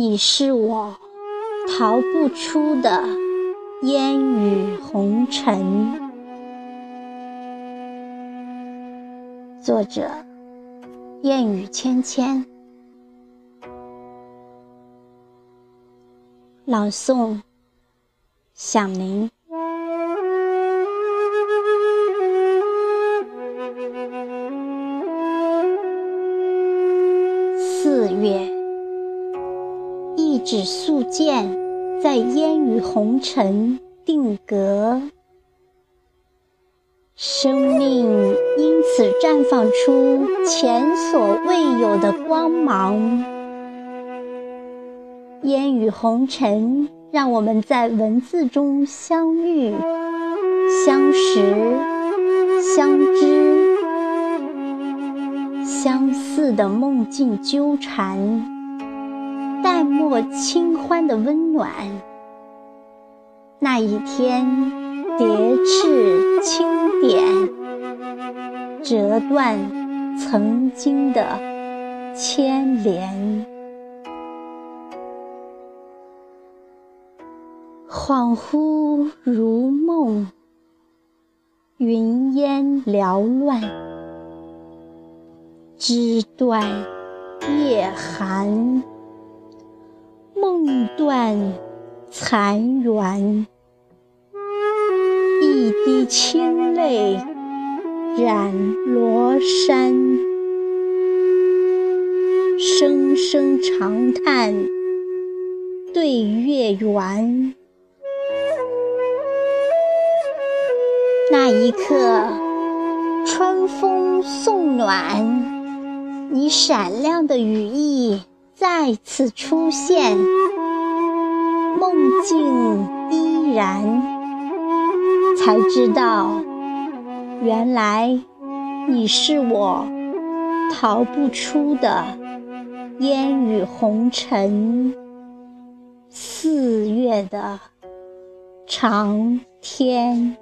你是我逃不出的烟雨红尘。作者：烟雨芊芊。朗诵：响铃。四月。一纸素笺，在烟雨红尘定格，生命因此绽放出前所未有的光芒。烟雨红尘，让我们在文字中相遇、相识、相知，相似的梦境纠缠。淡漠清欢的温暖，那一天叠翅轻点，折断曾经的牵连。恍惚如梦，云烟缭乱，枝断叶寒。断残垣，一滴清泪染罗衫，声声长叹对月圆。那一刻，春风送暖，你闪亮的羽翼。再次出现，梦境依然，才知道，原来你是我逃不出的烟雨红尘，四月的长天。